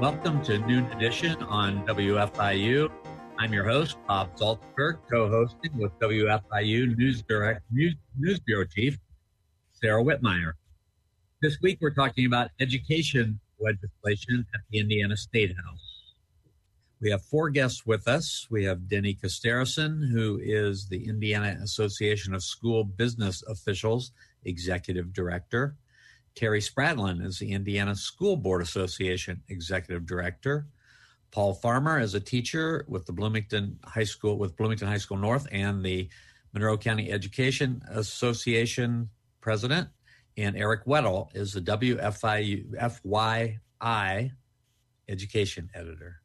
Welcome to Noon Edition on WFIU. I'm your host, Bob Zaltsberg, co-hosting with WFIU News, Direct, News, News Bureau Chief Sarah Whitmire. This week we're talking about education legislation at the Indiana State House. We have four guests with us. We have Denny Costerison, who is the Indiana Association of School Business Officials Executive Director. Terry Spradlin is the Indiana School Board Association Executive Director. Paul Farmer is a teacher with the Bloomington High School with Bloomington High School North and the Monroe County Education Association President. And Eric Weddle is the WFIU FYI Education Editor.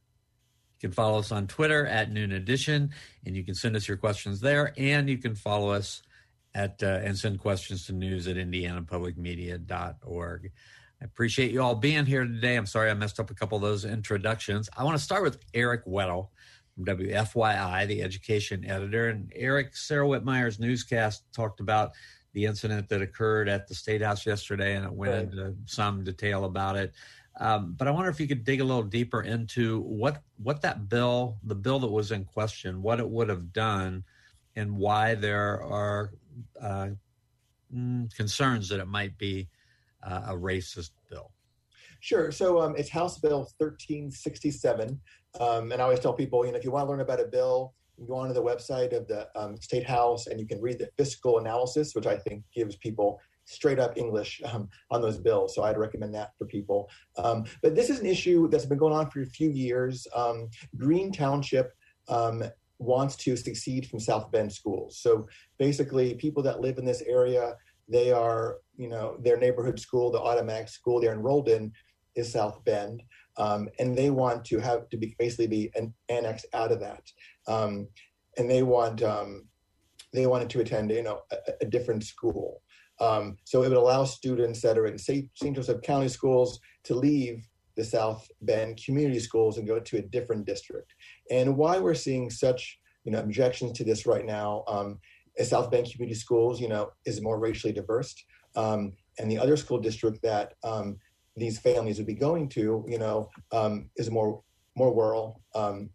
You can follow us on Twitter at Noon Edition, and you can send us your questions there. And you can follow us at uh, and send questions to news at indianapublicmedia.org. I appreciate you all being here today. I'm sorry I messed up a couple of those introductions. I want to start with Eric Weddle from WFYI, the education editor. And Eric, Sarah Whitmire's newscast talked about the incident that occurred at the State House yesterday, and it went right. into some detail about it. Um, but I wonder if you could dig a little deeper into what what that bill, the bill that was in question, what it would have done, and why there are uh, mm, concerns that it might be uh, a racist bill? Sure. So um, it's House Bill 1367. Um, and I always tell people, you know, if you want to learn about a bill, you go onto the website of the um, State House and you can read the fiscal analysis, which I think gives people straight up English um, on those bills. So I'd recommend that for people. Um, but this is an issue that's been going on for a few years. Um, Green Township um, wants to succeed from South Bend schools. So basically, people that live in this area, they are, you know, their neighborhood school, the automatic school they're enrolled in is South Bend, um, and they want to have to be basically be an annexed out of that, um, and they want um, they wanted to attend, you know, a, a different school. Um, so it would allow students that are in St. Joseph County schools to leave the South Bend community schools and go to a different district. And why we're seeing such you know objections to this right now um, South Bend Community Schools, you know, is more racially diverse, um, and the other school district that um, these families would be going to, you know, um, is more more rural, um,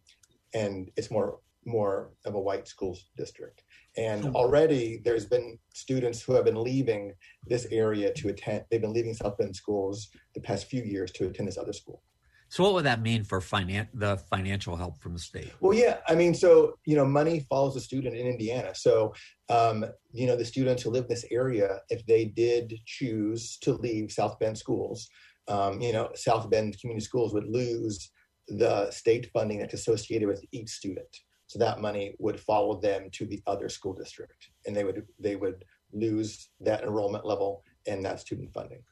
and it's more more of a white school district. And hmm. already there's been students who have been leaving this area to attend. They've been leaving South Bend schools the past few years to attend this other school. So, what would that mean for finan- the financial help from the state? Well, yeah, I mean, so you know, money follows the student in Indiana. So, um, you know, the students who live in this area, if they did choose to leave South Bend schools, um, you know, South Bend Community Schools would lose the state funding that's associated with each student. So that money would follow them to the other school district, and they would they would lose that enrollment level and that student funding.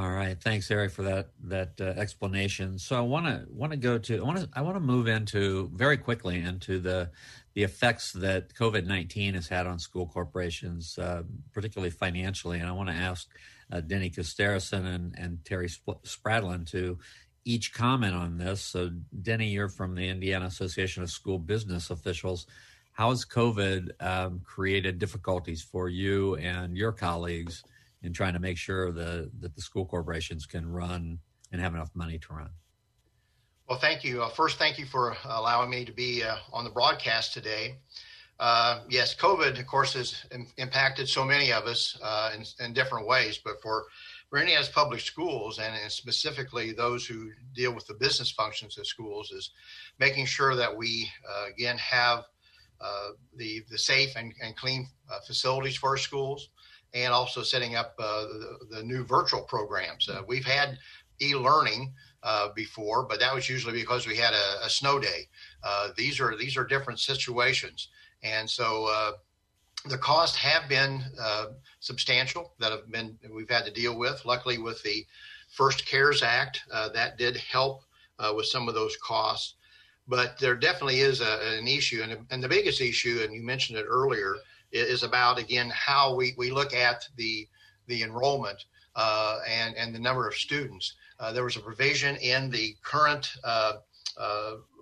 All right, thanks, Eric, for that that uh, explanation. So I want to want to go to I want to I want to move into very quickly into the the effects that COVID nineteen has had on school corporations, uh, particularly financially. And I want to ask uh, Denny Costerison and and Terry Spradlin to each comment on this. So, Denny, you're from the Indiana Association of School Business Officials. How has COVID um, created difficulties for you and your colleagues in trying to make sure the, that the school corporations can run and have enough money to run? Well, thank you. Uh, first, thank you for allowing me to be uh, on the broadcast today. Uh, yes, COVID, of course, has Im- impacted so many of us uh, in, in, different ways, but for Indiana's public schools and, and, specifically those who deal with the business functions of schools is making sure that we uh, again have uh, the the safe and, and clean facilities for our schools and also setting up uh, the, the, new virtual programs. Uh, we've had e-learning uh, before, but that was usually because we had a, a snow day. These are these are different situations, and so the costs have been uh, substantial that have been we've had to deal with. Luckily, with the first CARES Act, uh, that did help uh, with some of those costs. But there definitely is a, an issue, and, and the biggest issue, and you mentioned it earlier, is about again how we, we look at the the enrollment uh, and and the number of students. Uh, there was a provision in the current uh,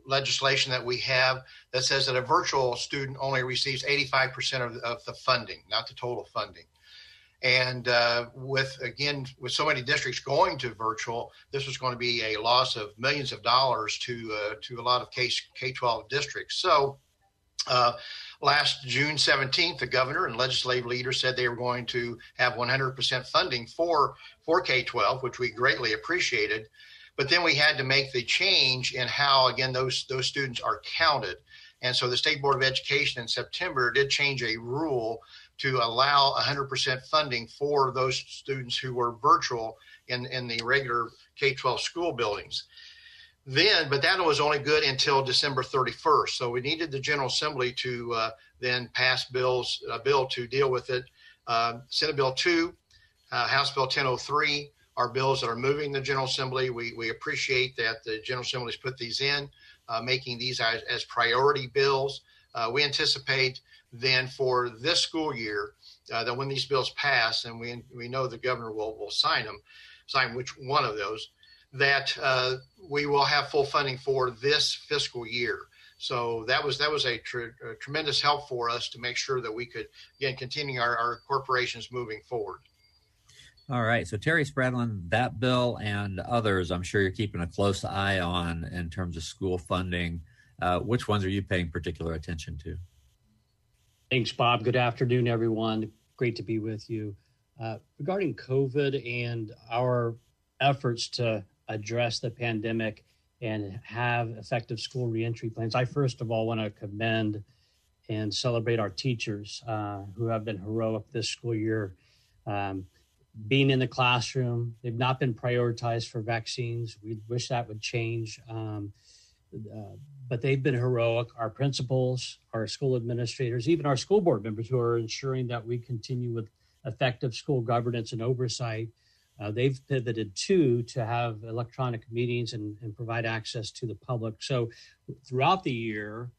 legislation that we have that says that a virtual student only receives 85% of, of the funding, not the total funding. And uh, with again, with so many districts going to virtual, this was going to be a loss of millions of dollars to uh, to a lot of K K twelve districts. So. Last June 17th, the governor and legislative leaders said they were going to have 100% funding for for K 12, which we greatly appreciated. But then we had to make the change in how, again, those those students are counted. And so the State Board of Education in September did change a rule to allow 100% funding for those students who were virtual in, in the regular K 12 school buildings. Then, but that was only good until December 31st. So we needed the General Assembly to uh, then pass bills, a bill to deal with it. Uh, Senate Bill 2, uh, House Bill 1003, are bills that are moving the General Assembly. We, we appreciate that the General Assembly's put these in, uh, making these as, as priority bills. Uh, we anticipate then for this school year uh, that when these bills pass, and we we know the governor will will sign them, sign which one of those, that uh, we will have full funding for this fiscal year. So that was that was a, tr- a, tremendous help for us to make sure that we could again continue our, our corporations moving forward. All right. So Terry Spradlin, that bill and others, I'm sure you're keeping a close eye on in terms of school funding. Uh, which ones are you paying particular attention to? Thanks, Bob. Good afternoon, everyone. Great to be with you. Uh, regarding COVID and our efforts to address the pandemic and have effective school reentry plans, I first of all want to commend and celebrate our teachers uh, who have been heroic this school year. Um, being in the classroom. They've not been prioritized for vaccines. We wish that would change. Um, uh, but they've been heroic. Our principals, our school administrators, even our school board members who are ensuring that we continue with effective school governance and oversight. Uh, they've pivoted too to have electronic meetings and, and provide access to the public. So throughout the year,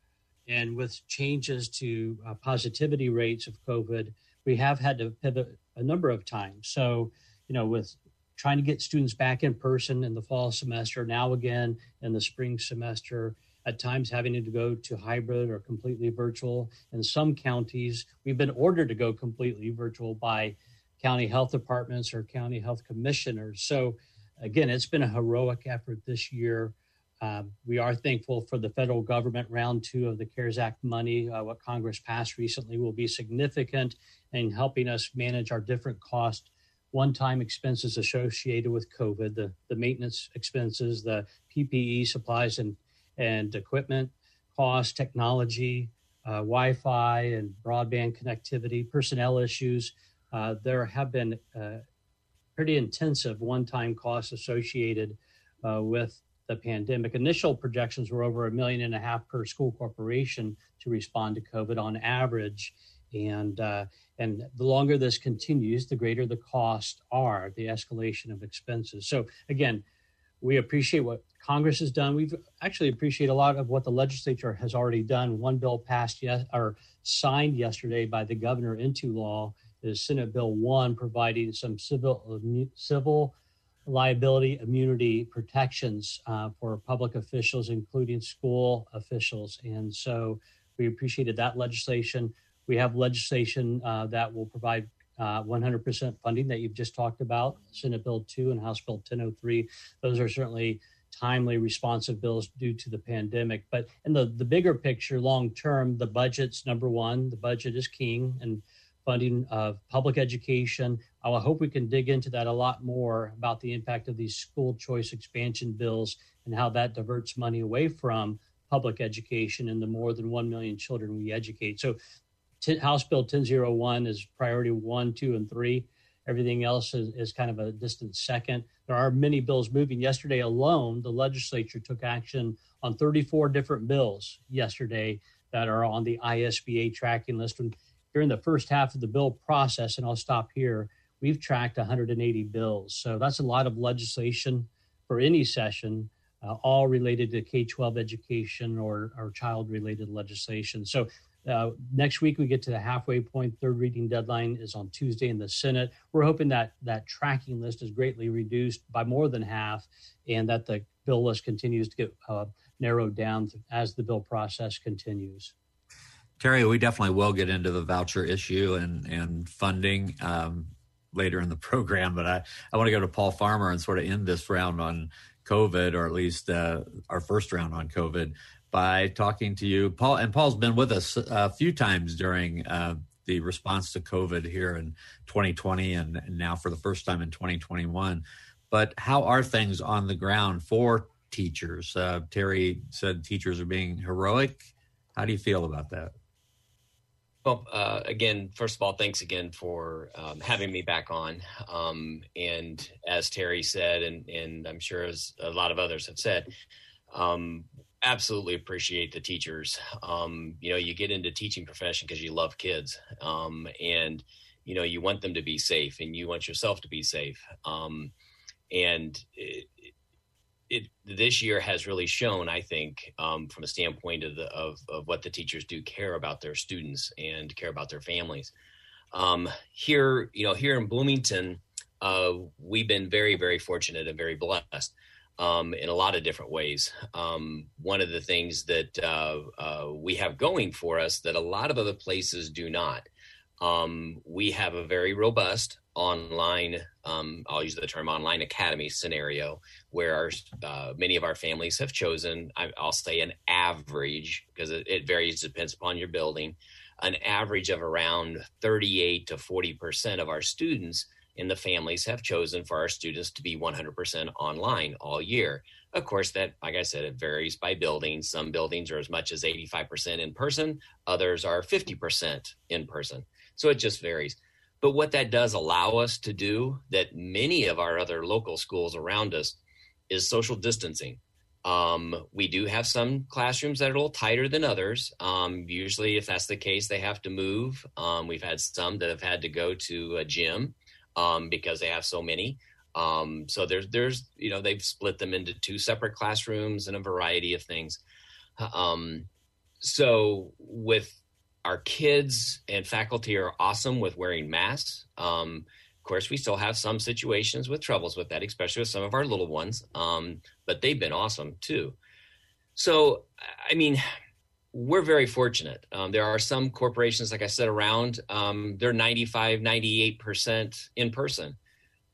and with changes to uh, positivity rates of COVID, we have had to pivot a number of times. So, you know, with trying to get students back in person in the fall semester, now again in the spring semester, at times having to go to hybrid or completely virtual. In some counties, we've been ordered to go completely virtual by county health departments or county health commissioners. So, again, it's been a heroic effort this year. Um, we are thankful for the federal government round two of the CARES Act money. Uh, what Congress passed recently will be significant in helping us manage our different cost one-time expenses associated with COVID, the, the maintenance expenses, the PPE supplies and, and equipment costs, technology, uh, Wi-Fi and broadband connectivity, personnel issues. Uh, there have been uh, pretty intensive one-time costs associated uh, with the pandemic. Initial projections were over a million and a half per school corporation to respond to COVID on average. And uh, and the longer this continues, the greater the costs are, the escalation of expenses. So again, we appreciate what Congress has done. We've actually appreciate a lot of what the legislature has already done. One bill passed yes or signed yesterday by the governor into law is Senate Bill One, providing some civil civil liability immunity protections uh, for public officials, including school officials. And so we appreciated that legislation. We have legislation uh, that will provide uh, 100% funding that you've just talked about, Senate Bill 2 and House Bill 1003. Those are certainly timely, responsive bills due to the pandemic. But in the, the bigger picture, long term, the budget's number one. The budget is king and funding of public education. I hope we can dig into that a lot more about the impact of these school choice expansion bills and how that diverts money away from public education and the more than 1 million children we educate. So House Bill 1001 is priority one, two, and three. Everything else is, is kind of a distant second. There are many bills moving. Yesterday alone, the legislature took action on 34 different bills yesterday that are on the ISBA tracking list. And during the first half of the bill process, and I'll stop here, we've tracked 180 bills. So that's a lot of legislation for any session, uh, all related to K 12 education or, or child related legislation. So uh, next week we get to the halfway point. Third reading deadline is on Tuesday in the Senate. We're hoping that that tracking list is greatly reduced by more than half, and that the bill list continues to get uh, narrowed down as the bill process continues. Terry, we definitely will get into the voucher issue and and funding um, later in the program, but I I want to go to Paul Farmer and sort of end this round on COVID, or at least uh, our first round on COVID, by talking to you, Paul. And Paul's been with us a few times during uh, the response to COVID here in 2020, and now for the first time in 2021. But how are things on the ground for teachers? Uh, Terry said teachers are being heroic. How do you feel about that? Well, uh, again, first of all, thanks again for um, having me back on. Um, and as Terry said, and, and I'm sure as a lot of others have said, um, absolutely appreciate the teachers. Um, you know, you get into teaching profession because you love kids, um, and you know you want them to be safe, and you want yourself to be safe. Um, and it, it, this year has really shown, I think, um, from a standpoint of the of, of what the teachers do care about their students and care about their families. Um, here, you know, here in Bloomington, uh, we've been very, very fortunate and very blessed um, in a lot of different ways. Um, one of the things that uh, uh, we have going for us that a lot of other places do not. Um, we have a very robust online, um, I'll use the term online academy scenario where our, uh, many of our families have chosen, I, will say an average, because it, it, varies, depends upon your building, an average of around 38 to 40% of our students in the families have chosen for our students to be 100% online all year. Of course, that, like I said, it varies by building. Some buildings are as much as 85% in person, others are 50% in person. So it just varies. But what that does allow us to do that many of our other local schools around us is social distancing. Um, we do have some classrooms that are a little tighter than others. Um, usually, if that's the case, they have to move. Um, we've had some that have had to go to a gym um, because they have so many. Um, so there's there's you know they've split them into two separate classrooms and a variety of things. Um, so with our kids and faculty are awesome with wearing masks. Um, of course, we still have some situations with troubles with that, especially with some of our little ones. Um, but they've been awesome too. So, I mean, we're very fortunate. Um, there are some corporations, like I said, around, um, they're 95, 98% in person.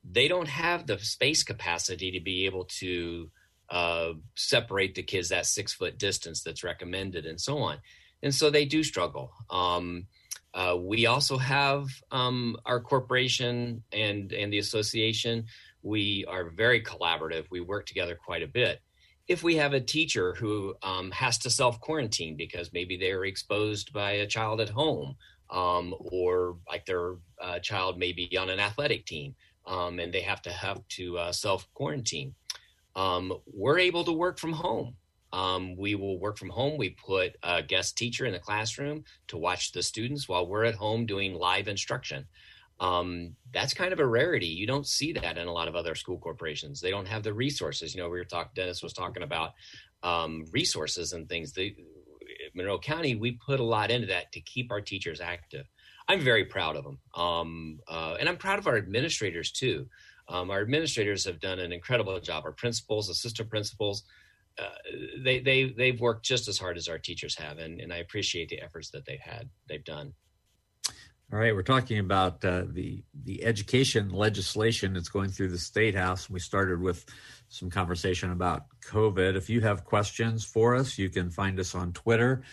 They don't have the space capacity to be able to uh, separate the kids that six foot distance that's recommended and so on and so they do struggle. Um, uh, we also have um, our corporation and and the association. We are very collaborative. We work together quite a bit. If we have a teacher who um, has to self quarantine because maybe they're exposed by a child at home, um, or like their uh, child may be on an athletic team um, and they have to have to uh, self quarantine, um, we're able to work from home. Um, we will work from home. We put a guest teacher in the classroom to watch the students while we're at home doing live instruction. Um, that's kind of a rarity. You don't see that in a lot of other school corporations. They don't have the resources. You know, we were talking. Dennis was talking about um, resources and things. They, Monroe County, we put a lot into that to keep our teachers active. I'm very proud of them, um, uh, and I'm proud of our administrators too. Um, our administrators have done an incredible job. Our principals, assistant principals, uh, they they they've worked just as hard as our teachers have, and, and I appreciate the efforts that they've had they've done. All right, we're talking about uh, the the education legislation that's going through the state house. We started with some conversation about COVID. If you have questions for us, you can find us on Twitter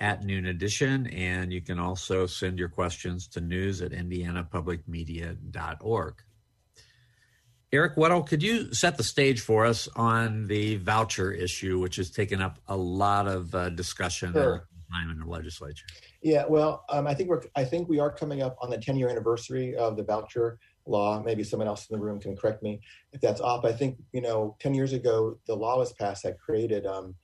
at Noon Edition, and you can also send your questions to news at indianapublicmedia.org. Eric Weddle, could you set the stage for us on the voucher issue, which has taken up a lot of uh, discussion sure. time in the legislature? Yeah, well, um, I think we're I think we are coming up on the 10 year anniversary of the voucher law. Maybe someone else in the room can correct me if that's off. I think you know, 10 years ago, the law was passed that created um,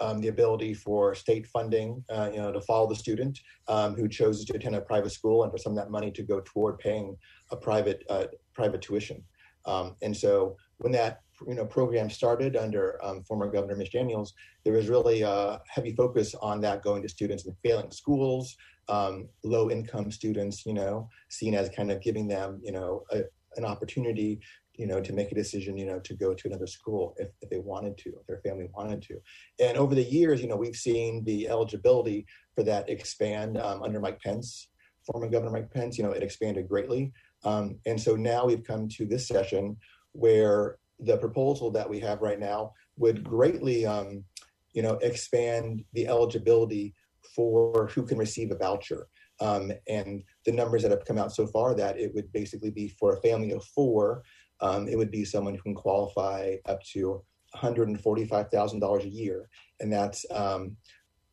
um, the ability for state funding, uh, you know, to follow the student um, who chose to attend a private school, and for some of that money to go toward paying a private uh, private tuition. Um, and so when that you know program started under um, former Governor Mitch Daniels, there was really a heavy focus on that going to students in failing schools, um, low income students, you know, seen as kind of giving them you know a, an opportunity you know, to make a decision, you know, to go to another school if, if they wanted to, if their family wanted to. And over the years, you know, we've seen the eligibility for that expand um, under Mike Pence, former Governor Mike Pence, you know, it expanded greatly. Um, and so now we've come to this session where the proposal that we have right now would greatly, um, you know, expand the eligibility for who can receive a voucher. Um, and the numbers that have come out so far that it would basically be for a family of four um, it would be someone who can qualify up to $145,000 a year. And that's um,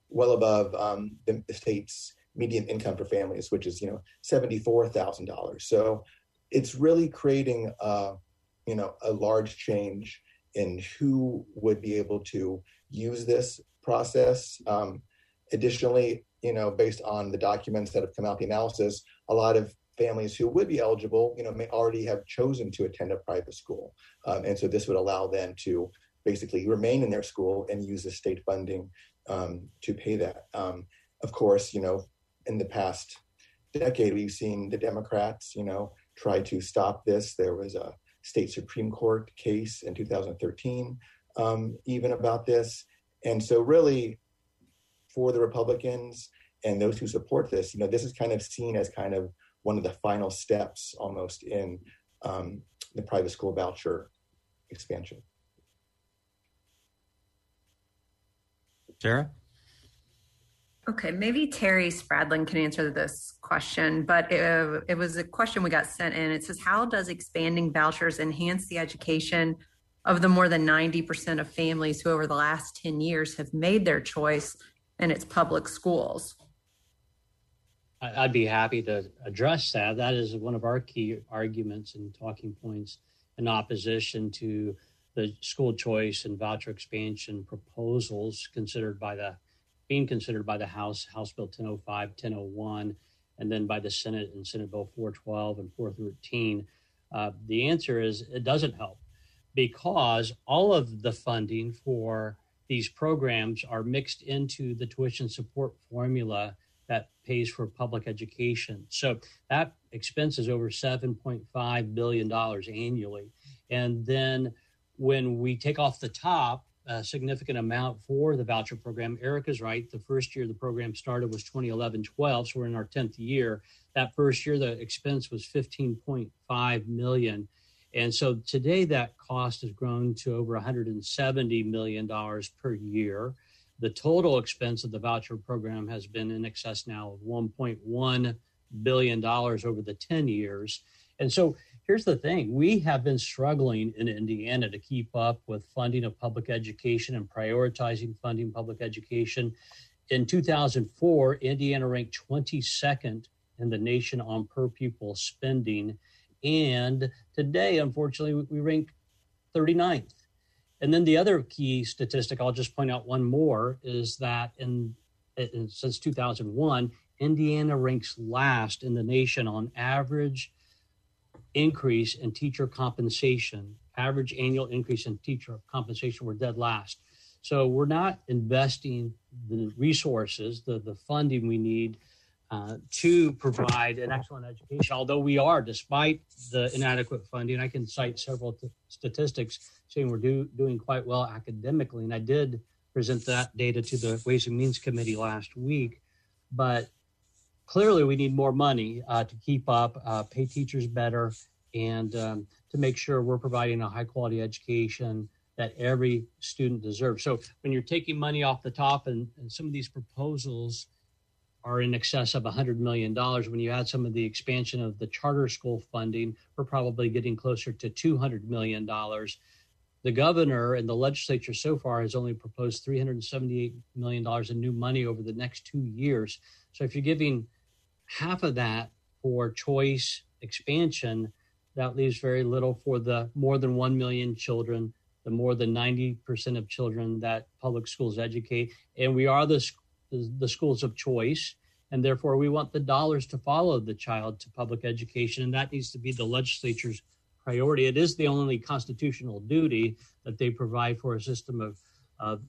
well above um, the, the, state's median income for families, which is, you know, $74,000. So it's really creating, a, you know, a large change in who would be able to use this process. Um, additionally, you know, based on the documents that have come out, the analysis, a lot of families who would be eligible, you know, may already have chosen to attend a private school. Um, and so this would allow them to basically remain in their school and use the state funding um, to pay that. Um, of course, you know, in the past decade, we've seen the Democrats, you know, try to stop this. There was a state Supreme Court case in 2013 um, even about this. And so really for the Republicans and those who support this, you know, this is kind of seen as kind of one of the final steps almost in um, the private school voucher expansion. Sarah? Okay, maybe Terry Spradlin can answer this question, but it, it, was a question we got sent in. It says, How does expanding vouchers enhance the education of the more than 90% of families who, over the last 10 years, have made their choice in its public schools? I'd be happy to address that. That is one of our key arguments and talking points in opposition to the school choice and voucher expansion proposals considered by the being considered by the House, House Bill 1005, 1001, and then by the Senate in Senate Bill 412 and 413. Uh, the answer is it doesn't help because all of the funding for these programs are mixed into the tuition support formula that pays for public education. So that expense is over $7.5 billion annually. And then when we take off the top, a significant amount for the voucher program. Erica's right. The first year the program started was 2011 12. So we're in our 10th year. That first year, the expense was 15.5 million. And so today that cost has grown to over 170 million dollars per year. The total expense of the voucher program has been in excess now of $1.1 billion over the 10 years. And so here's the thing we have been struggling in Indiana to keep up with funding of public education and prioritizing funding public education. In 2004, Indiana ranked 22nd in the nation on per pupil spending. And today, unfortunately, we rank 39th. And then the other key statistic, I'll just point out one more, is that in, in since 2001, Indiana ranks last in the nation on average increase in teacher compensation. Average annual increase in teacher compensation, we're dead last. So we're not investing the resources, the, the funding we need uh, to provide an excellent education. Although we are, despite the inadequate funding, I can cite several t- statistics saying we're do, doing quite well academically. And I did present that data to the Ways and Means Committee last week. But clearly, we need more money uh, to keep up, uh, pay teachers better, and um, to make sure we're providing a high quality education that every student deserves. So when you're taking money off the top, and, and some of these proposals are in excess of $100 million. When you add some of the expansion of the charter school funding, we're probably getting closer to $200 million the governor and the legislature so far has only proposed $378 million in new money over the next two years. So if you're giving half of that for choice expansion, that leaves very little for the more than 1 million children the more than 90% of children that public schools educate. And we are the, the schools of choice. And therefore, we want the dollars to follow the child to public education. And that needs to be the legislature's priority. It is the only constitutional duty that they provide for a system of, of,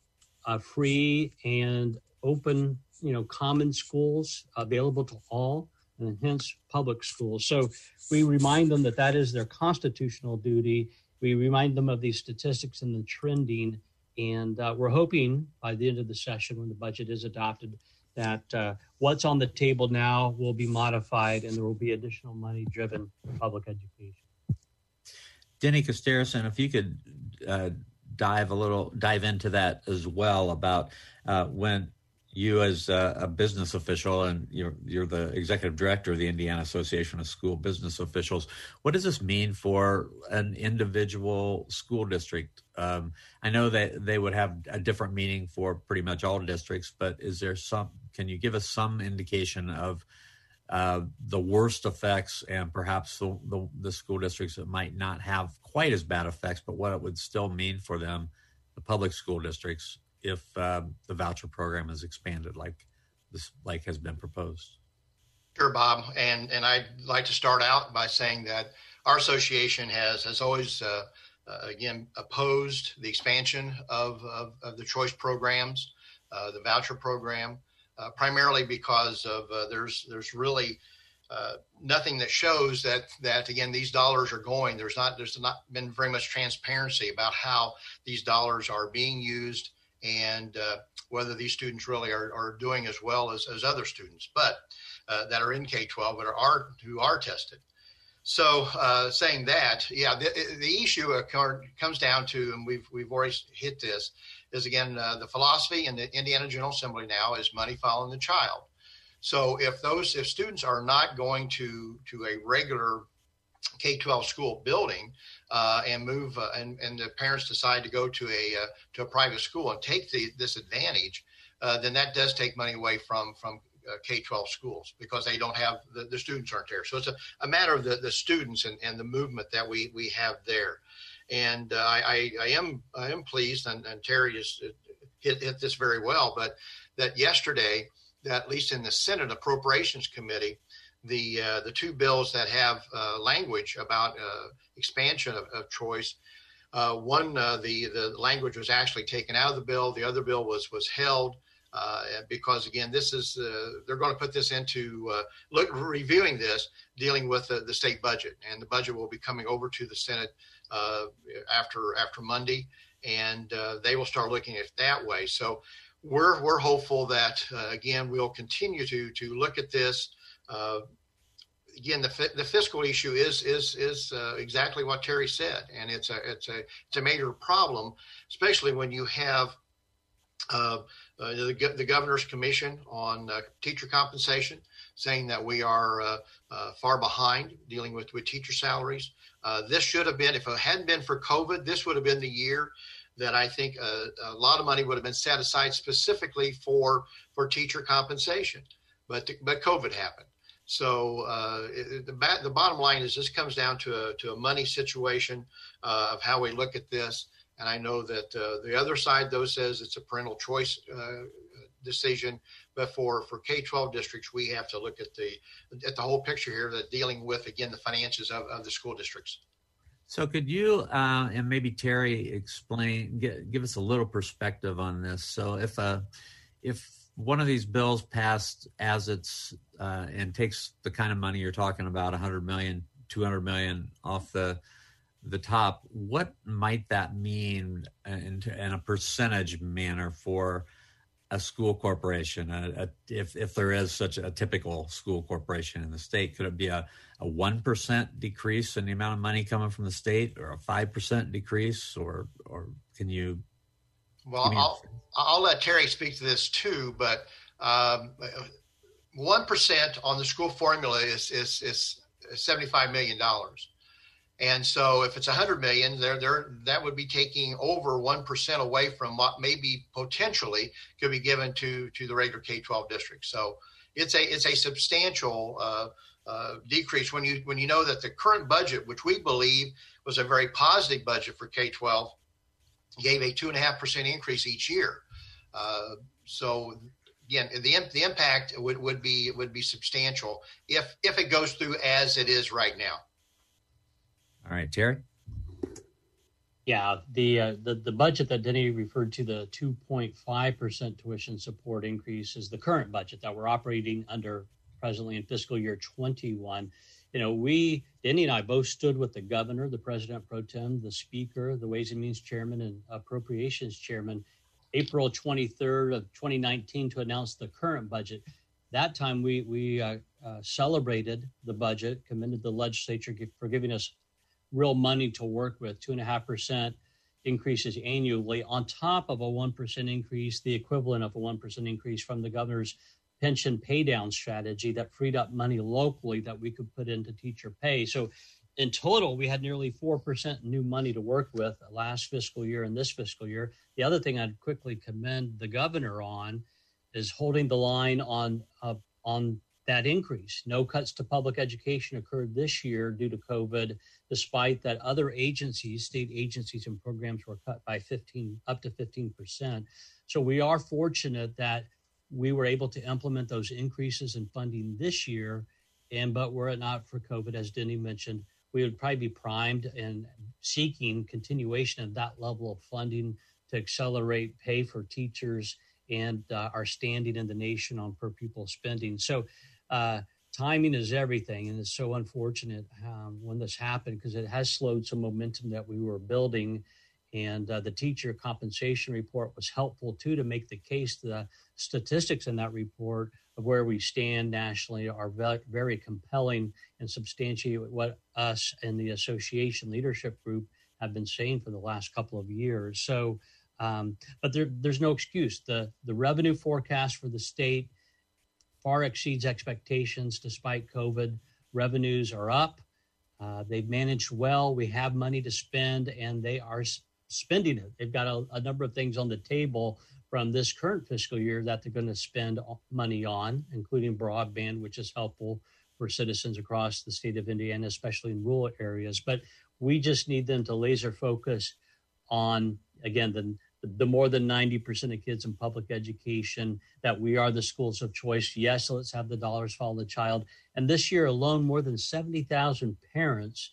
of free and open, you know, common schools available to all, and hence public schools. So we remind them that that is their constitutional duty. We remind them of these statistics and the trending, and uh, we're hoping by the end of the session, when the budget is adopted, that uh, what's on the table now will be modified and there will be additional money driven for public education. Denny Costerison, if you could uh, dive a little, dive into that as well about uh, when you as a, a, business official and you're you're the executive director of the Indiana Association of School Business Officials. What does this mean for an individual school district? Um, I know that they would have a different meaning for pretty much all districts, but is there some? Can you give us some indication of uh, the worst effects and perhaps the, the, the school districts that might not have quite as bad effects, but what it would still mean for them, the public school districts, if uh, the voucher program is expanded like this like has been proposed. Sure, Bob, and and I'd like to start out by saying that our association has has always uh, uh, again opposed the expansion of of, of the choice programs, uh, the voucher program, uh, primarily because of uh, there's there's really uh, nothing that shows that that again these dollars are going. There's not there's not been very much transparency about how these dollars are being used and uh, whether these students really are, are doing as well as, as other students, but uh, that are in K-12 but are who are tested. So uh, saying that, yeah, the, the issue comes down to, and we've we've already hit this, is again uh, the philosophy in the Indiana General Assembly now is money following the child. So if those if students are not going to to a regular K 12 school building uh, and move, uh, and, and the parents decide to go to a uh, to a private school and take the, this advantage, uh, then that does take money away from from uh, K 12 schools because they don't have the, the students aren't there. So it's a, a matter of the, the students and, and the movement that we, we have there. And uh, I, I, am I am pleased, and, and Terry has hit, hit this very well, but that yesterday, that at least in the Senate Appropriations Committee, the uh, the two bills that have uh, language about uh, expansion of, of choice. Uh, one, uh, the the language was actually taken out of the bill. The other bill was was held uh, because again, this is they're going to put this into look reviewing this, dealing with the, the, state budget, and the budget will be coming over to the Senate after after Monday, and they will start looking at it that way. So. We're, we're hopeful that again we'll continue to to look at this again, the, the fiscal issue is is is uh, exactly what Terry said, and it's a it's a it's a major problem, especially when you have uh, uh, the, the governor's commission on uh, teacher compensation saying that we are uh, uh, far behind dealing with with teacher salaries. this should have been, if it hadn't been for COVID, this would have been the year that I think a, a lot of money would have been set aside specifically for for teacher compensation. But but COVID happened so uh, it, the, the bottom line is this comes down to a, to a money situation uh, of how we look at this. And I know that uh, the other side, though, says it's a parental choice uh, decision. But for, for K-12 districts, we have to look at the at the whole picture here that dealing with, again, the finances of, of the school districts. So could you uh, and maybe Terry explain, get, give us a little perspective on this? So if a uh, if one of these bills passed as it's uh, and takes the kind of money you're talking about 100 million 200 million off the the top what might that mean in, in a percentage manner for a school corporation? A, a, if, if there is such a typical school corporation in the state could it be a, a 1% decrease in the amount of money coming from the state or a 5% decrease? Or or can you well I'll, I'll let Terry speak to this too, but um, one um, on the school formula is is is seventy five million dollars, and so if it's a hundred million, there there that would be taking over one percent away from what maybe potentially could be given to to the regular K twelve district. So it's a it's a substantial. Uh, uh, decrease when you when you know that the current budget, which we believe was a very positive budget for K twelve, gave a two and a half percent increase each year. Uh, so again, the the impact would, would be would be substantial if if it goes through as it is right now. All right, Terry. Yeah, the uh, the the budget that Denny referred to, the 2.5 percent tuition support increase, is the current budget that we're operating under presently in fiscal year 21. You know, we Denny and I both stood with the governor, the president pro tem, the speaker, the Ways and Means chairman, and appropriations chairman, April 23rd of 2019 to announce the current budget. That time we we uh, uh, celebrated the budget, commended the legislature for giving us real money to work with, two and a half percent increases annually on top of a 1% increase, the equivalent of a 1% increase from the governor's pension paydown strategy that freed up money locally that we could put into teacher pay. So in total, we had nearly 4% new money to work with last fiscal year and this fiscal year. The other thing I'd quickly commend the governor on is holding the line on uh, on that increase. No cuts to public education occurred this year due to COVID, despite that other agencies, state agencies and programs were cut by 15 up to 15%. So we are fortunate that we were able to implement those increases in funding this year. And but were it not for COVID, as Denny mentioned, we would probably be primed and seeking continuation of that level of funding to accelerate pay for teachers and uh, our standing in the nation on per pupil spending. So uh, timing is everything, and it's so unfortunate um, when this happened because it has slowed some momentum that we were building. And uh, the teacher compensation report was helpful too to make the case. The statistics in that report of where we stand nationally are very, very compelling and substantiate what us and the association leadership group have been saying for the last couple of years. So, um, but there, there's no excuse. The the revenue forecast for the state far exceeds expectations despite COVID. Revenues are up. Uh, they've managed well. We have money to spend, and they are spending it. They've got a, a number of things on the table from this current fiscal year that they're going to spend money on, including broadband, which is helpful for citizens across the state of Indiana, especially in rural areas. But we just need them to laser focus on, again, the the more than 90% of kids in public education, that we are the schools of choice. Yes, let's have the dollars follow the child. And this year alone, more than 70,000 parents,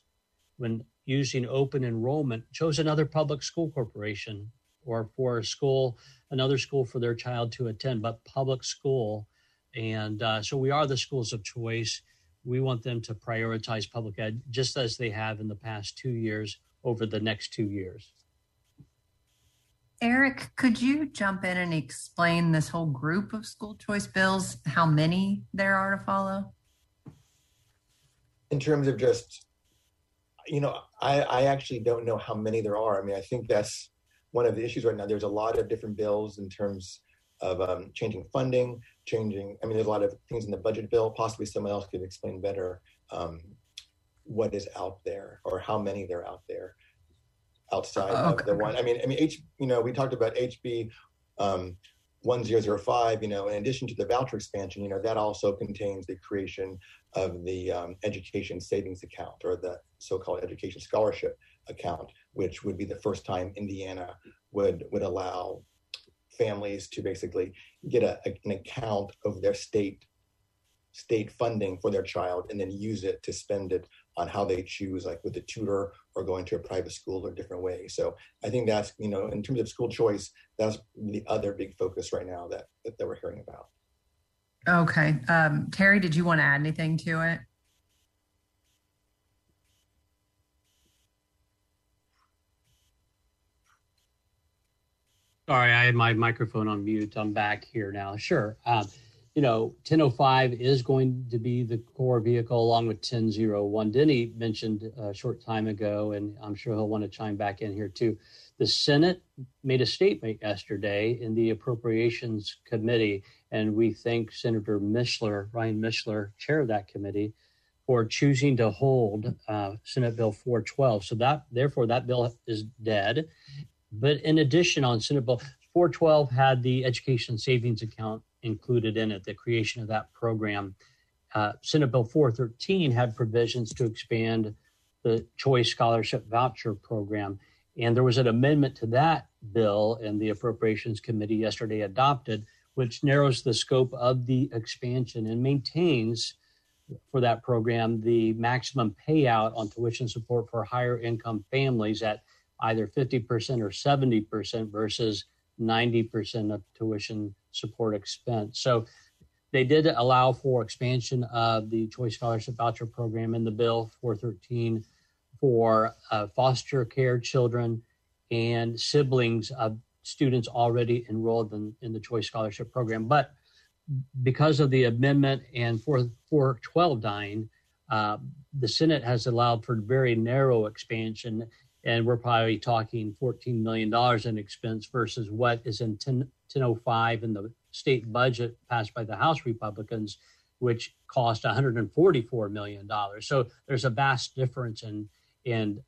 when using open enrollment, chose another public school corporation or for a school, another school for their child to attend, but public school. And uh, so we are the schools of choice. We want them to prioritize public ed just as they have in the past two years over the next two years. Eric, could you jump in and explain this whole group of school choice bills, how many there are to follow? In terms of just, you know, I, I actually don't know how many there are. I mean, I think that's one of the issues right now. There's a lot of different bills in terms of um, changing funding, changing. I mean, there's a lot of things in the budget bill. Possibly someone else could explain better um, what is out there or how many there are out there outside okay. of the one. I mean, I mean, H. You know, we talked about HB um, 1005. You know, in addition to the voucher expansion, you know, that also contains the creation of the um, education savings account or the so-called education scholarship account, which would be the first time Indiana would would allow families to basically get a, an account of their state state funding for their child and then use it to spend it on how they choose, like with a tutor or going to a private school or different way. So I think that's, you know, in terms of school choice, that's the other big focus right now that, that, that we're hearing about. Okay. Um, Terry, did you want to add anything to it? Sorry, I had my microphone on mute. I'm back here now. Sure. Um, you know, 1005 is going to be the core vehicle along with 1001. Denny mentioned a short time ago, and I'm sure he'll want to chime back in here too. The Senate made a statement yesterday in the Appropriations Committee, and we thank Senator Mishler, Ryan Mishler, chair of that committee, for choosing to hold uh, Senate Bill 412. So that, therefore, that bill is dead. But in addition, on Senate Bill 412 had the education savings account included in it, the creation of that program. Uh, Senate Bill 413 had provisions to expand the Choice Scholarship Voucher Program. And there was an amendment to that bill, and the Appropriations Committee yesterday adopted, which narrows the scope of the expansion and maintains for that program the maximum payout on tuition support for higher income families at either 50% or 70% versus 90% of tuition support expense. So they did allow for expansion of the Choice Scholarship Voucher Program in the bill 413 for uh, foster care children and siblings of students already enrolled in, in the Choice Scholarship Program. But because of the amendment and 412 dying, uh, the Senate has allowed for very narrow expansion, and we're probably talking $14 million in expense versus what is in 10, 1005 in the state budget passed by the House Republicans, which cost $144 million. So there's a vast difference in, in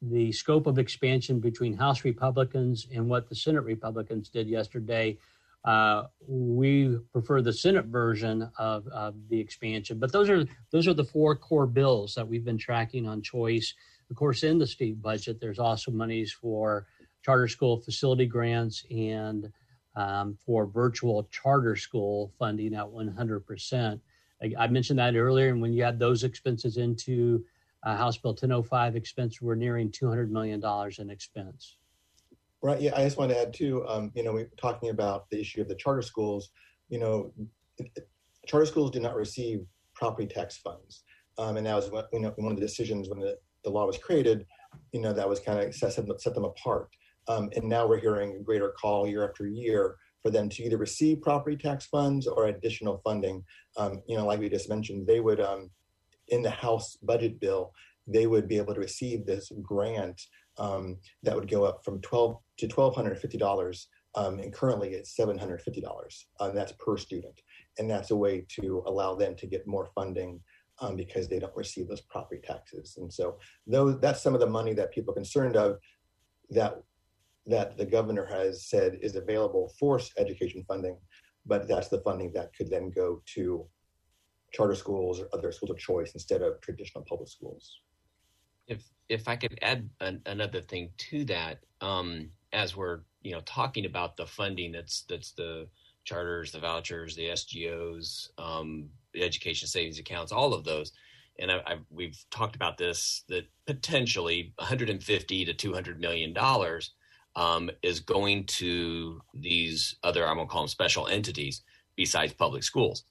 the scope of expansion between House Republicans and what the Senate Republicans did yesterday uh, we prefer the Senate version of, of, the expansion, but those are those are the four core bills that we've been tracking on choice. Of course, in the state budget, there's also monies for charter school facility grants and um, for virtual charter school funding at 100%. I, mentioned that earlier, and when you add those expenses into uh, House Bill 1005 expense, we're nearing $200 million in expense. Right. Yeah. I just want to add too. Um, you know, we're talking about the issue of the charter schools. You know, charter schools do not receive property tax funds, um, and that was you know one of the decisions when the, the law was created. You know, that was kind of set, set them apart. Um, and now we're hearing a greater call year after year for them to either receive property tax funds or additional funding. Um, you know, like we just mentioned, they would um, in the House budget bill, they would be able to receive this grant um, that would go up from 12 to $1,250. Um, and currently it's $750. Uh, that's per student. And that's a way to allow them to get more funding um, because they don't receive those property taxes. And so those, that's some of the money that people are concerned of that that the governor has said is available for education funding, but that's the funding that could then go to charter schools or other schools of choice instead of traditional public schools. If if I could add an, another thing to that, um, as we're you know talking about the funding that's that's the charters, the vouchers, the SGOs, um, the education savings accounts, all of those. And I, I, we've talked about this that potentially 150 to 200 million dollars um, is going to these other I'm gonna call them special entities besides public schools.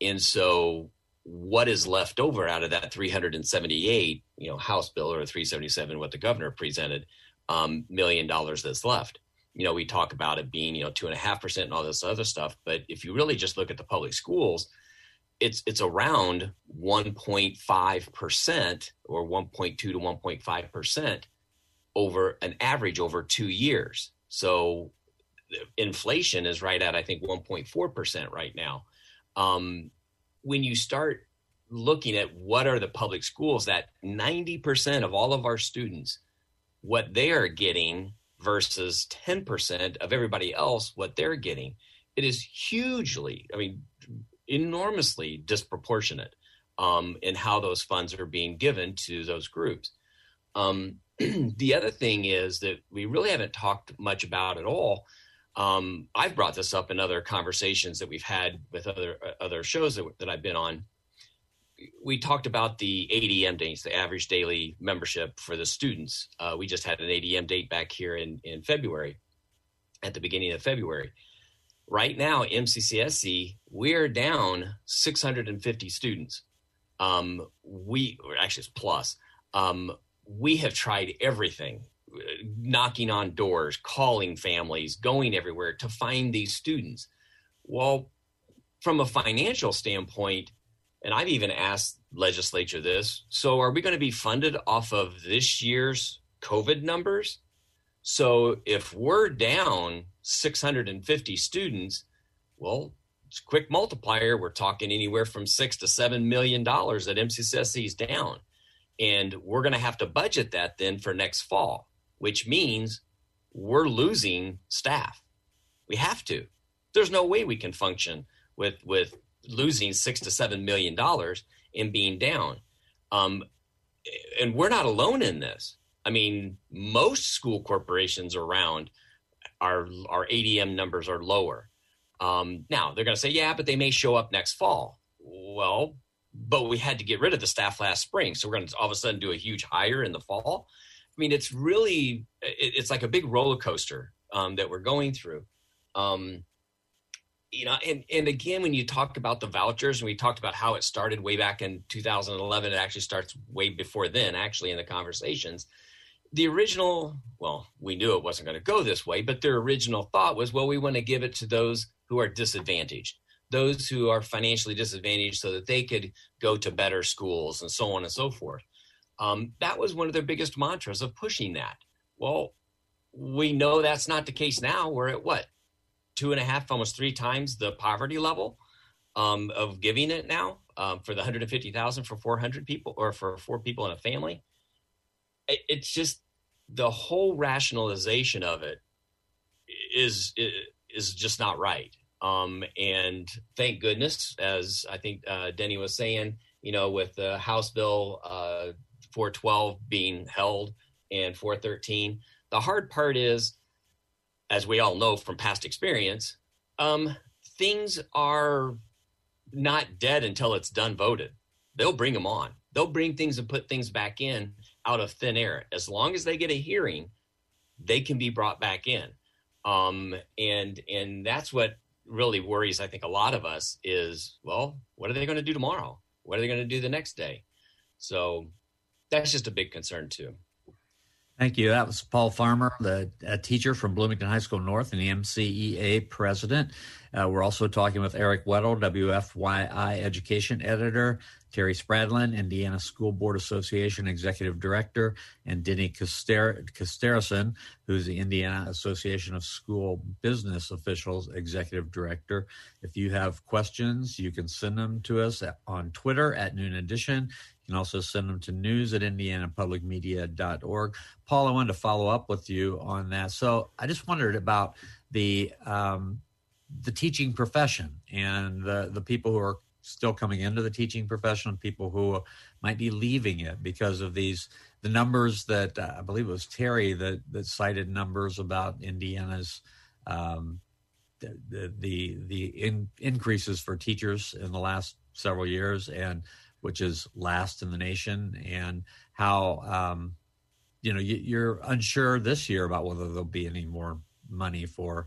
And so what is left over out of that 378, you know, House bill or 377, what the governor presented, um, million dollars that's left. You know, we talk about it being, you know, two and a half percent and all this other stuff. But if you really just look at the public schools, it's it's around 1.5 percent or 1.2 to 1.5 percent over an average over two years. So inflation is right at I think 1.4 percent right now. Um, when you start looking at what are the public schools that 90% of all of our students what they are getting versus 10% of everybody else what they're getting it is hugely i mean enormously disproportionate um, in how those funds are being given to those groups um, the other thing is that we really haven't talked much about at all um, I've brought this up in other conversations that we've had with other uh, other shows that, that I've been on. We talked about the ADM dates, the average daily membership for the students. Uh, we just had an ADM date back here in, in February, at the beginning of February. Right now, MCCSC, we're down 650 students. Um, we actually it's plus. Um, we have tried everything knocking on doors, calling families, going everywhere to find these students. Well, from a financial standpoint, and I've even asked legislature this, so are we going to be funded off of this year's COVID numbers? So if we're down 650 students, well, it's quick multiplier. We're talking anywhere from six to seven million dollars that MCCSC is down. And we're going to have to budget that then for next fall which means we're losing staff. We have to. There's no way we can function with with losing six to seven million dollars and being down. Um, and we're not alone in this. I mean, most school corporations around our our ADM numbers are lower. Um, now they're going to say, yeah, but they may show up next fall. Well, but we had to get rid of the staff last spring, so we're going to all of a sudden do a huge hire in the fall. I mean, it's really it, it's like a big roller coaster um, that we're going through. Um, you know, and and again, when you talk about the vouchers, and we talked about how it started way back in 2011, it actually starts way before then, actually, in the conversations the original, well, we knew it wasn't going to go this way, but their original thought was, well, we want to give it to those who are disadvantaged, those who are financially disadvantaged so that they could go to better schools and so on and so forth. Um, that was one of their biggest mantras of pushing that. Well, we know that's not the case now. We're at what? Two and a half, almost three times the poverty level um, of giving it now um, for the 150,000 for 400 people or for four people in a family it's just the whole rationalization of it is is just not right. Um, and thank goodness, as I think uh, Denny was saying, you know, with the House Bill uh, 412 being held and 413, the hard part is, as we all know from past experience, um, things are not dead until it's done voted. They'll bring them on. They'll bring things and put things back in out of thin air. As long as they get a hearing, they can be brought back in. Um, and and that's what really worries I think a lot of us is well, what are they going to do tomorrow? What are they going to do the next day? So that's just a big concern too. Thank you. That was Paul Farmer, the teacher from Bloomington High School North and the MCEA president. Uh, we're also talking with Eric Weddle, WFYI education editor, Terry Spradlin, Indiana School Board Association executive director, and Denny Costerison, who's the Indiana Association of School Business Officials executive director. If you have questions, you can send them to us on Twitter at Noon Edition. You can also send them to news at indianapublicmedia.org. Paul, I wanted to follow up with you on that. So I just wondered about the um, the teaching profession and the, the people who are still coming into the teaching profession, people who might be leaving it because of these the numbers that uh, I believe it was Terry that that cited numbers about Indiana's um, the the the, in, increases for teachers in the last several years and which is last in the nation, and how um, you know you, are unsure this year about whether there'll be any more money for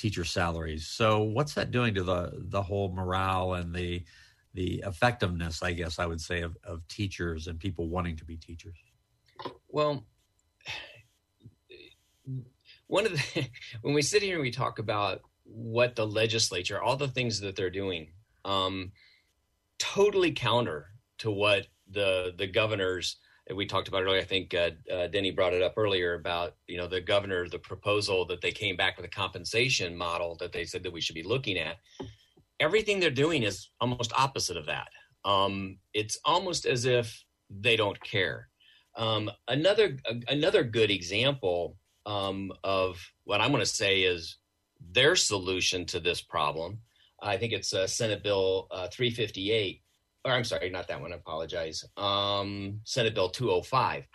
teacher salaries. So, what's that doing to the the whole morale and the the effectiveness, I guess I would say, of, of teachers and people wanting to be teachers? Well, one of the when we sit here and we talk about what the legislature, all the things that they're doing, um, totally counter to what the the governors we talked about earlier. I think uh, uh, Denny brought it up earlier about you know the governor, the proposal that they came back with a compensation model that they said that we should be looking at. Everything they're doing is almost opposite of that. Um, it's almost as if they don't care. Um, another another good example um, of what I'm going to say is their solution to this problem I think it's uh, Senate Bill uh, 358, or I'm sorry, not that one. I apologize. Um, Senate Bill 205.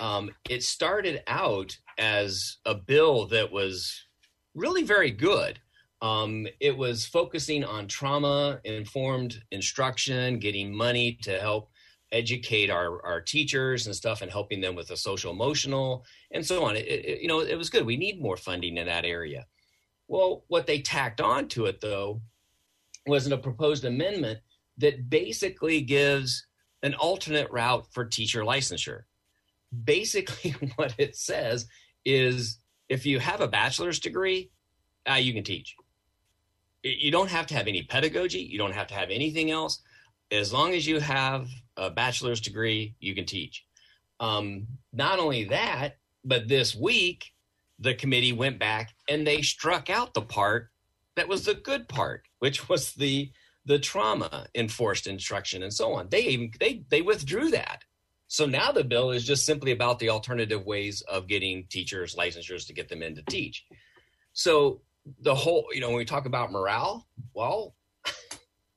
Um, it started out as a bill that was really very good. Um, it was focusing on trauma informed instruction, getting money to help educate our, our teachers and stuff and helping them with the social emotional and so on. It, it, you know, it was good. We need more funding in that area. Well, what they tacked on to it, though, was a proposed amendment that basically gives an alternate route for teacher licensure. Basically, what it says is if you have a bachelor's degree, uh, you can teach. You don't have to have any pedagogy, you don't have to have anything else. As long as you have a bachelor's degree, you can teach. Um, not only that, but this week, the committee went back and they struck out the part that was the good part, which was the the trauma enforced instruction and so on. They even they they withdrew that. So now the bill is just simply about the alternative ways of getting teachers licensures to get them in to teach. So the whole, you know, when we talk about morale, well,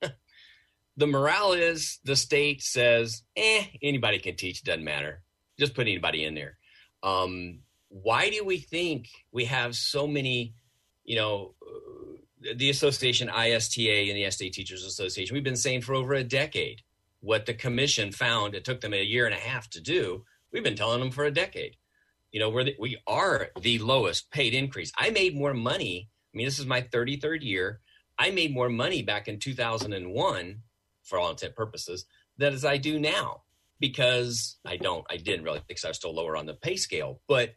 the morale is the state says, eh, anybody can teach, doesn't matter. Just put anybody in there. Um, why do we think we have so many, you know, the association ISTA and the STA Teachers Association, we've been saying for over a decade what the commission found it took them a year and a half to do. We've been telling them for a decade. You know, we're the, we are the lowest paid increase. I made more money. I mean, this is my 33rd year. I made more money back in 2001, for all intent purposes, than as I do now because I don't, I didn't really because I was still lower on the pay scale. But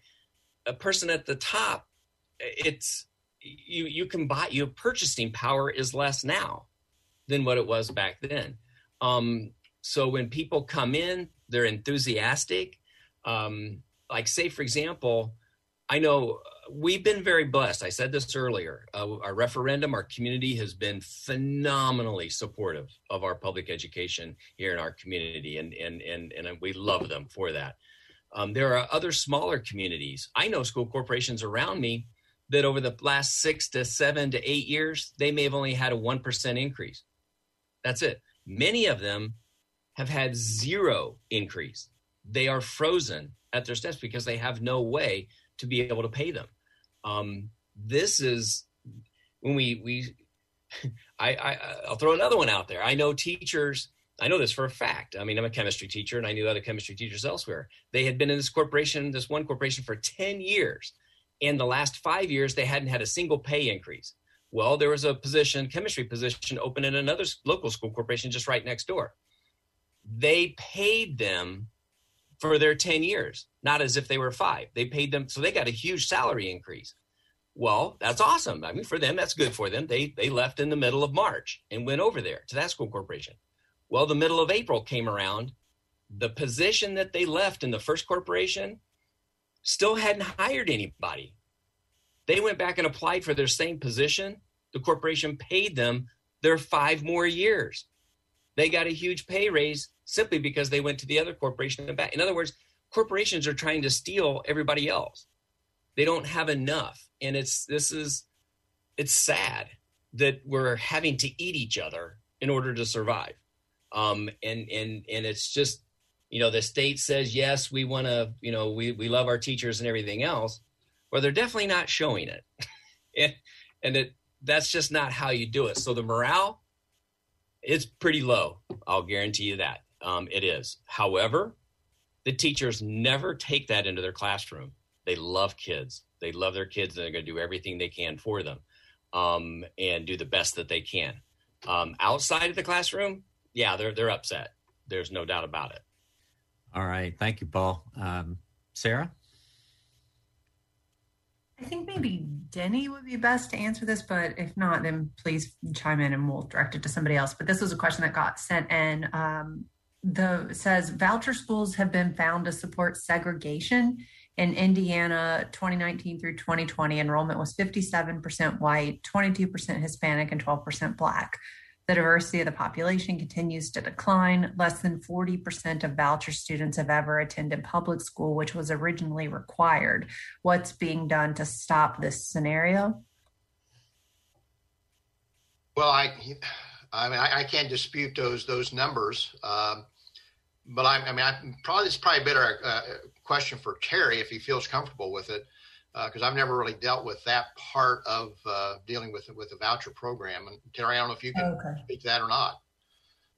a person at the top, it's you you can buy your purchasing power is less now than what it was back then. Um, so when people come in, they're enthusiastic. Um, like say for example, I know we've been very blessed. I said this earlier. Uh, our referendum, our community has been phenomenally supportive of our public education here in our community, and and and and we love them for that. Um, there are other smaller communities. I know school corporations around me that over the last six to seven to eight years, they may have only had a one percent increase. That's it. Many of them have had zero increase. They are frozen at their steps because they have no way to be able to pay them. Um, this is when we we I, I I'll throw another one out there. I know teachers. I know this for a fact. I mean, I'm a chemistry teacher, and I knew other chemistry teachers elsewhere. They had been in this corporation, this one corporation, for ten years. In the last five years, they hadn't had a single pay increase. Well, there was a position, chemistry position, open in another local school corporation just right next door. They paid them for their 10 years, not as if they were five. They paid them, so they got a huge salary increase. Well, that's awesome. I mean, for them, that's good for them. They they left in the middle of March and went over there to that school corporation. Well, the middle of April came around. The position that they left in the first corporation still hadn't hired anybody. They went back and applied for their same position. The corporation paid them their five more years. They got a huge pay raise simply because they went to the other corporation and back. In other words, corporations are trying to steal everybody else. They don't have enough. And it's this is it's sad that we're having to eat each other in order to survive. Um, and and and it's just you know the state says yes we want to you know we we love our teachers and everything else well they're definitely not showing it and and it that's just not how you do it so the morale it's pretty low i'll guarantee you that um, it is. However, the teachers never take that into their classroom. They love kids. They love their kids, and they're going to do everything they can for them um, and do the best that they can. Um, outside of the classroom, yeah, they're they're upset. There's no doubt about it. All right, thank you, Paul. Um, Sarah. I think maybe Denny would be best to answer this, but if not, then please chime in and we'll direct it to somebody else. But this was a question that got sent in um, the says voucher schools have been found to support segregation in Indiana 2019 through 2020 enrollment was 57% white, 22% Hispanic and 12% black. The diversity of the population continues to decline. Less than 40% of voucher students have ever attended public school, which was originally required. What's being done to stop this scenario? Well, I, I mean, I, I can't dispute those those numbers. Um, but I, I mean, I probably it's probably a better uh, question for Terry if he feels comfortable with it, because uh, I've never really dealt with that part of uh, dealing with with the voucher program. And Terry, I don't know if you can okay. speak to that or not.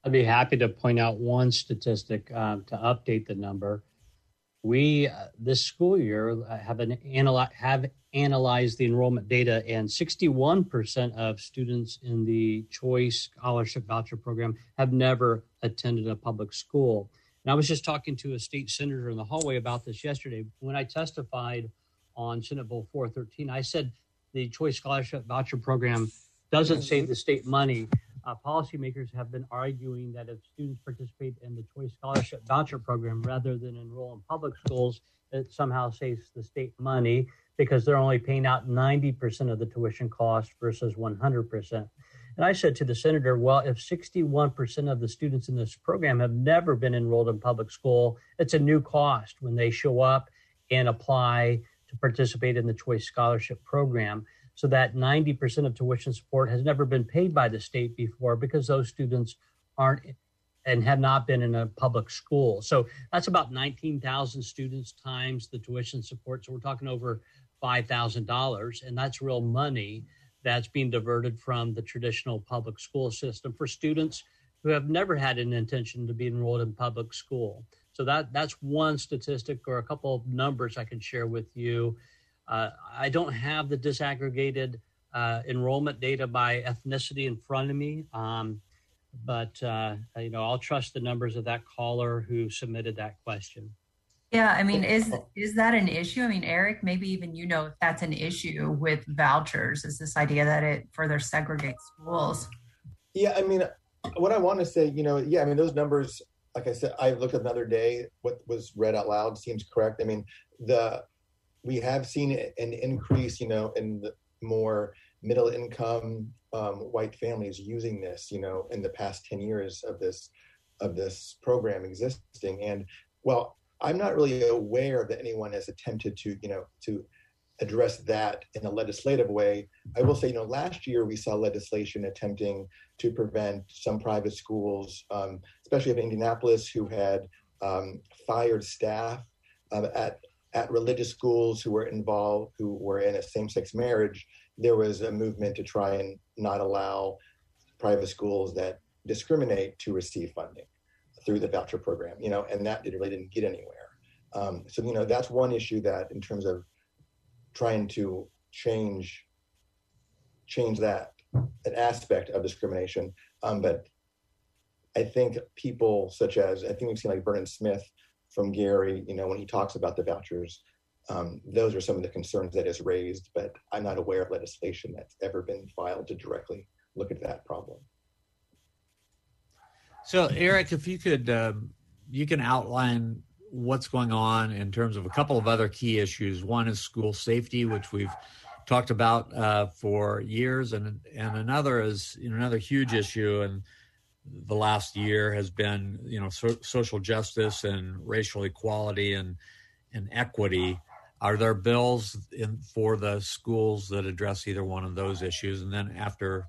I'd be happy to point out one statistic um, to update the number. We uh, this school year uh, have an analy- have analyzed the enrollment data, and 61% of students in the Choice Scholarship Voucher Program have never attended a public school. And I was just talking to a state senator in the hallway about this yesterday. When I testified on Senate Bill 413, I said the Choice Scholarship Voucher Program doesn't save the state money. Uh, policymakers have been arguing that if students participate in the Choice Scholarship Voucher Program rather than enroll in public schools, it somehow saves the state money because they're only paying out 90% of the tuition cost versus 100%. And I said to the senator, well, if 61% of the students in this program have never been enrolled in public school, it's a new cost when they show up and apply to participate in the Choice Scholarship Program. So that 90% of tuition support has never been paid by the state before because those students aren't and have not been in a public school. So that's about 19,000 students times the tuition support. So we're talking over $5,000, and that's real money that's being diverted from the traditional public school system for students who have never had an intention to be enrolled in public school. So that that's one statistic or a couple of numbers I can share with you. Uh, I don't have the disaggregated uh, enrollment data by ethnicity in front of me, um, but uh, you know I'll trust the numbers of that caller who submitted that question. Yeah, I mean, is is that an issue? I mean, Eric, maybe even you know if that's an issue with vouchers. Is this idea that it further segregates schools? Yeah, I mean, what I want to say, you know, yeah, I mean, those numbers, like I said, I looked at another day. What was read out loud seems correct. I mean, the we have seen an increase, you know, in the more middle income um, white families using this, you know, in the past ten years of this of this program existing. And well, I'm not really aware that anyone has attempted to, you know, to address that in a legislative way. I will say, you know, last year we saw legislation attempting to prevent some private schools, um, especially in Indianapolis, who had um, fired staff uh, at at religious schools who were involved, who were in a same-sex marriage. There was a movement to try and not allow private schools that discriminate to receive funding through the voucher program. You know, and that really didn't get anywhere. Um, so you know, that's one issue that, in terms of trying to change change that an aspect of discrimination. Um, but I think people such as I think we've seen like Vernon Smith from Gary, you know, when he talks about the vouchers, um, those are some of the concerns that is raised. But I'm not aware of legislation that's ever been filed to directly look at that problem. So, Eric, if you could, um, you can outline what's going on in terms of a couple of other key issues. One is school safety, which we've talked about uh, for years, and and another is you know, another huge issue and the last year has been you know so, social justice and racial equality and and equity. Are there bills in for the schools that address either one of those issues? And then after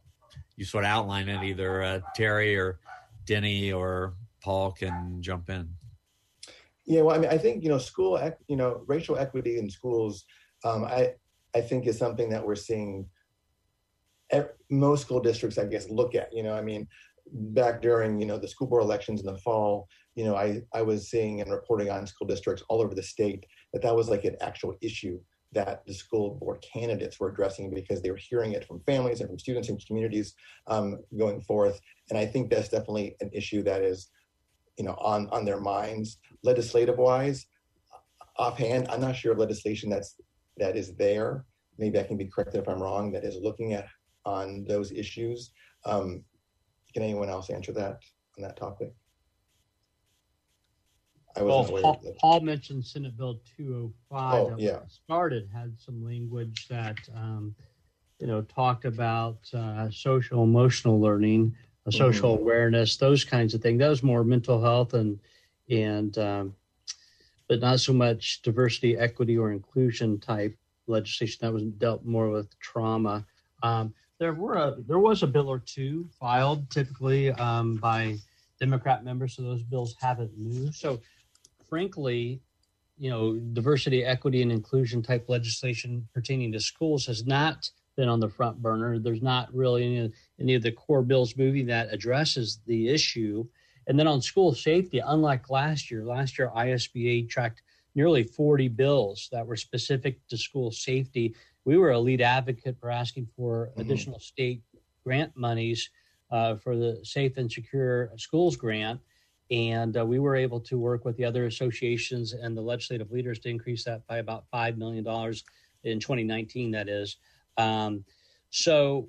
you sort of outline it, either uh, Terry or Denny or Paul can jump in. Yeah, well, I mean, I think you know, school, you know, racial equity in schools, um, I I think is something that we're seeing. Most school districts, I guess, look at. You know, I mean, back during you know the school board elections in the fall, you know, I I was seeing and reporting on school districts all over the state that that was like an actual issue that the school board candidates were addressing because they were hearing it from families and from students and communities um, going forth. And I think that's definitely an issue that is you know on on their minds legislative wise offhand. I'm not sure of legislation that's that is there. Maybe i can be corrected if i'm wrong that is looking at on those issues. Um, can anyone else answer that on that topic? I well, Paul, Paul, mentioned Senate Bill 205 oh, yeah. started had some language that um, you know talked about uh, social emotional learning social mm-hmm. awareness, those kinds of things. That was more mental health and and um, but not so much diversity, equity, or inclusion type legislation. That was dealt more with trauma. Um, there were a, there was a bill or two filed, typically um, by Democrat members, so those bills haven't moved. So, frankly, you know, diversity, equity, and inclusion type legislation pertaining to schools has not been on the front burner. There's not really any, any of the core bills moving that addresses the issue. And then on school safety, unlike last year, last year ISBA tracked nearly 40 bills that were specific to school safety. We were a lead advocate for asking for mm-hmm. additional state grant monies uh, for the Safe and Secure Schools grant. And uh, we were able to work with the other associations and the legislative leaders to increase that by about $5 million in 2019, that is. Um, so,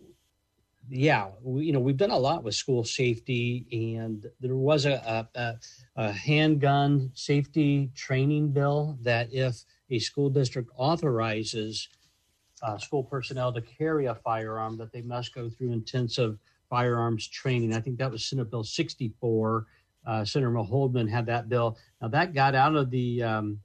yeah, we, you know, we've done a lot with school safety, and there was a, a, a handgun safety training bill that if a school district authorizes uh, school personnel to carry a firearm, that they must go through intensive firearms training. I think that was Senate Bill 64. Uh, Senator Holdman had that bill. Now that got out of the um,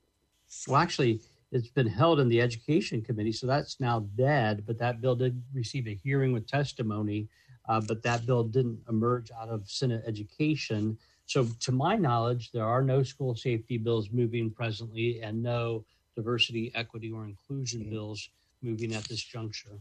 well, actually, it's been held in the education committee, so that's now dead. But that bill did receive a hearing with testimony, uh, but that bill didn't emerge out of Senate education. So, to my knowledge, there are no school safety bills moving presently and no diversity, equity, or inclusion mm-hmm. bills moving at this juncture.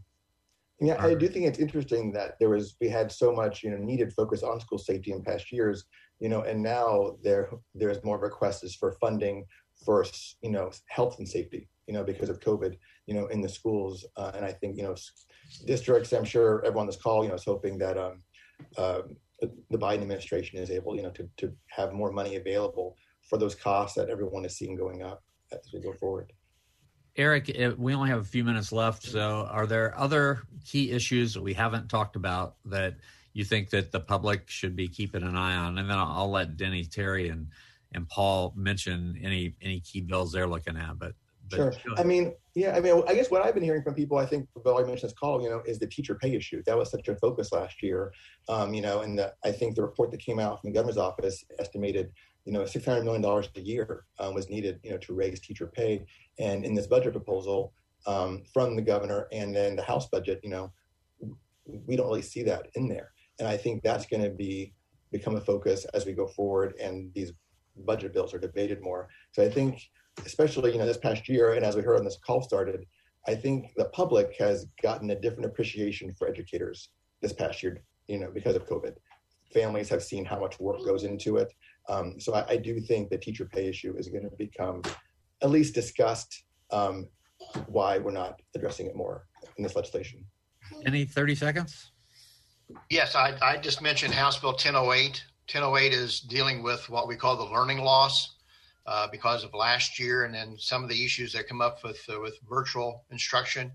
Yeah, I do think it's interesting that there was we had so much you know needed focus on school safety in past years, you know, and now there there's more requests for funding for you know health and safety, you know, because of COVID, you know, in the schools, uh, and I think you know districts. I'm sure everyone on this call, you know, is hoping that um, uh, the Biden administration is able, you know, to to have more money available for those costs that everyone is seeing going up as we go forward. Eric, eh, we only have a few minutes left. So, are there other key issues that we haven't talked about that you think that the public should be keeping an eye on? And then I'll let Denny, Terry, and and Paul mention any any key bills they're looking at. But, but sure, I mean, yeah, I mean, I guess what I've been hearing from people, I think, Bill, I mentioned this call, you know, is the teacher pay issue. That was such a focus last year, um, you know, and the, I think the report that came out from the governor's office estimated you know, $600 million a year um, was needed, you know, to raise teacher pay. And in this budget proposal um, from the governor and then the House budget, you know, we don't really see that in there. And I think that's going to be become a focus as we go forward and these budget bills are debated more. So I think, especially, you know, this past year, and as we heard when this call started, I think the public has gotten a different appreciation for educators this past year, you know, because of COVID. Families have seen how much work goes into it. Um, so I, I, do think the teacher pay issue is going to become at least discussed. Um, why we're not addressing it more in this legislation. Any 30 seconds? Yes, I, I just mentioned House Bill 1008. 1008 is dealing with what we call the learning loss uh, because of last year and then some of the issues that come up with uh, with virtual instruction.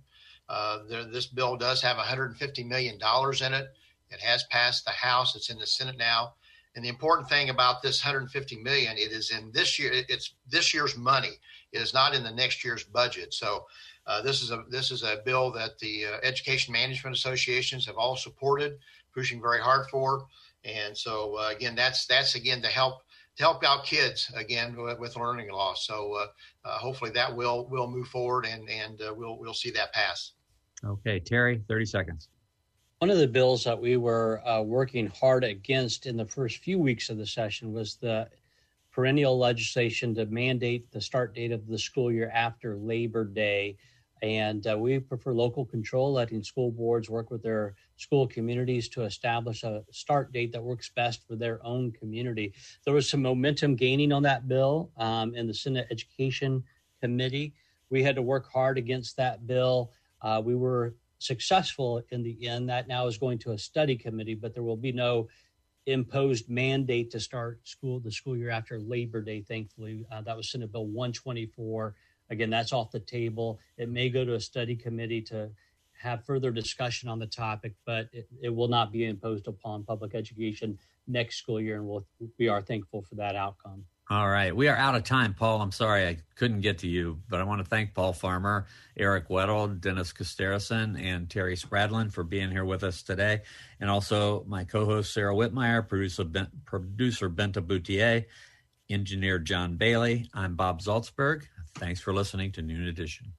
Uh, there, this bill does have 150 million dollars in it. It has passed the House. It's in the Senate now. And the important thing about this 150 million, it is in this year. It's this year's money. It is not in the next year's budget. So uh, this is a this is a bill that the uh, education management associations have all supported, pushing very hard for. And so uh, again, that's that's again to help to help out kids again with, with learning loss. So uh, uh, hopefully that will will move forward and and uh, we'll we'll see that pass. Okay, Terry, 30 seconds. One of the bills that we were uh, working hard against in the first few weeks of the session was the perennial legislation to mandate the start date of the school year after Labor Day. And uh, we prefer local control, letting school boards work with their school communities to establish a start date that works best for their own community. There was some momentum gaining on that bill um, in the Senate Education Committee. We had to work hard against that bill. Uh, we were successful in the end, that now is going to a study committee, but there will be no imposed mandate to start school the school year after Labor Day. Thankfully, uh, that was Senate Bill 124. Again, that's off the table. It may go to a study committee to have further discussion on the topic, but it, it will not be imposed upon public education next school year, and we'll, we are thankful for that outcome. All right. We are out of time, Paul. I'm sorry I couldn't get to you, but I want to thank Paul Farmer, Eric Weddle, Dennis Costerison, and Terry Spradlin for being here with us today. And also my co host, Sarah Wittmeyer, producer, ben, producer Benta Boutier, engineer John Bailey. I'm Bob Zaltsberg. Thanks for listening to Noon Edition.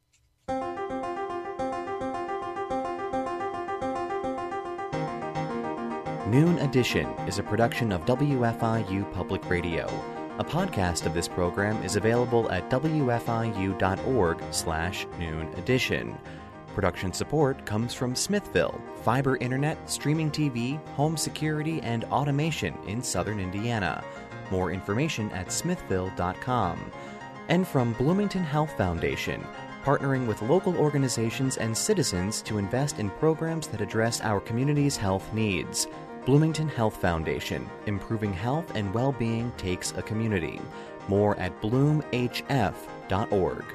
Noon Edition is a production of WFIU Public Radio. A podcast of this program is available at wfiu.org slash noon edition. Production support comes from Smithville, fiber internet, streaming TV, home security, and automation in southern Indiana. More information at smithville.com. And from Bloomington Health Foundation, partnering with local organizations and citizens to invest in programs that address our community's health needs. Bloomington Health Foundation, improving health and well being takes a community. More at bloomhf.org.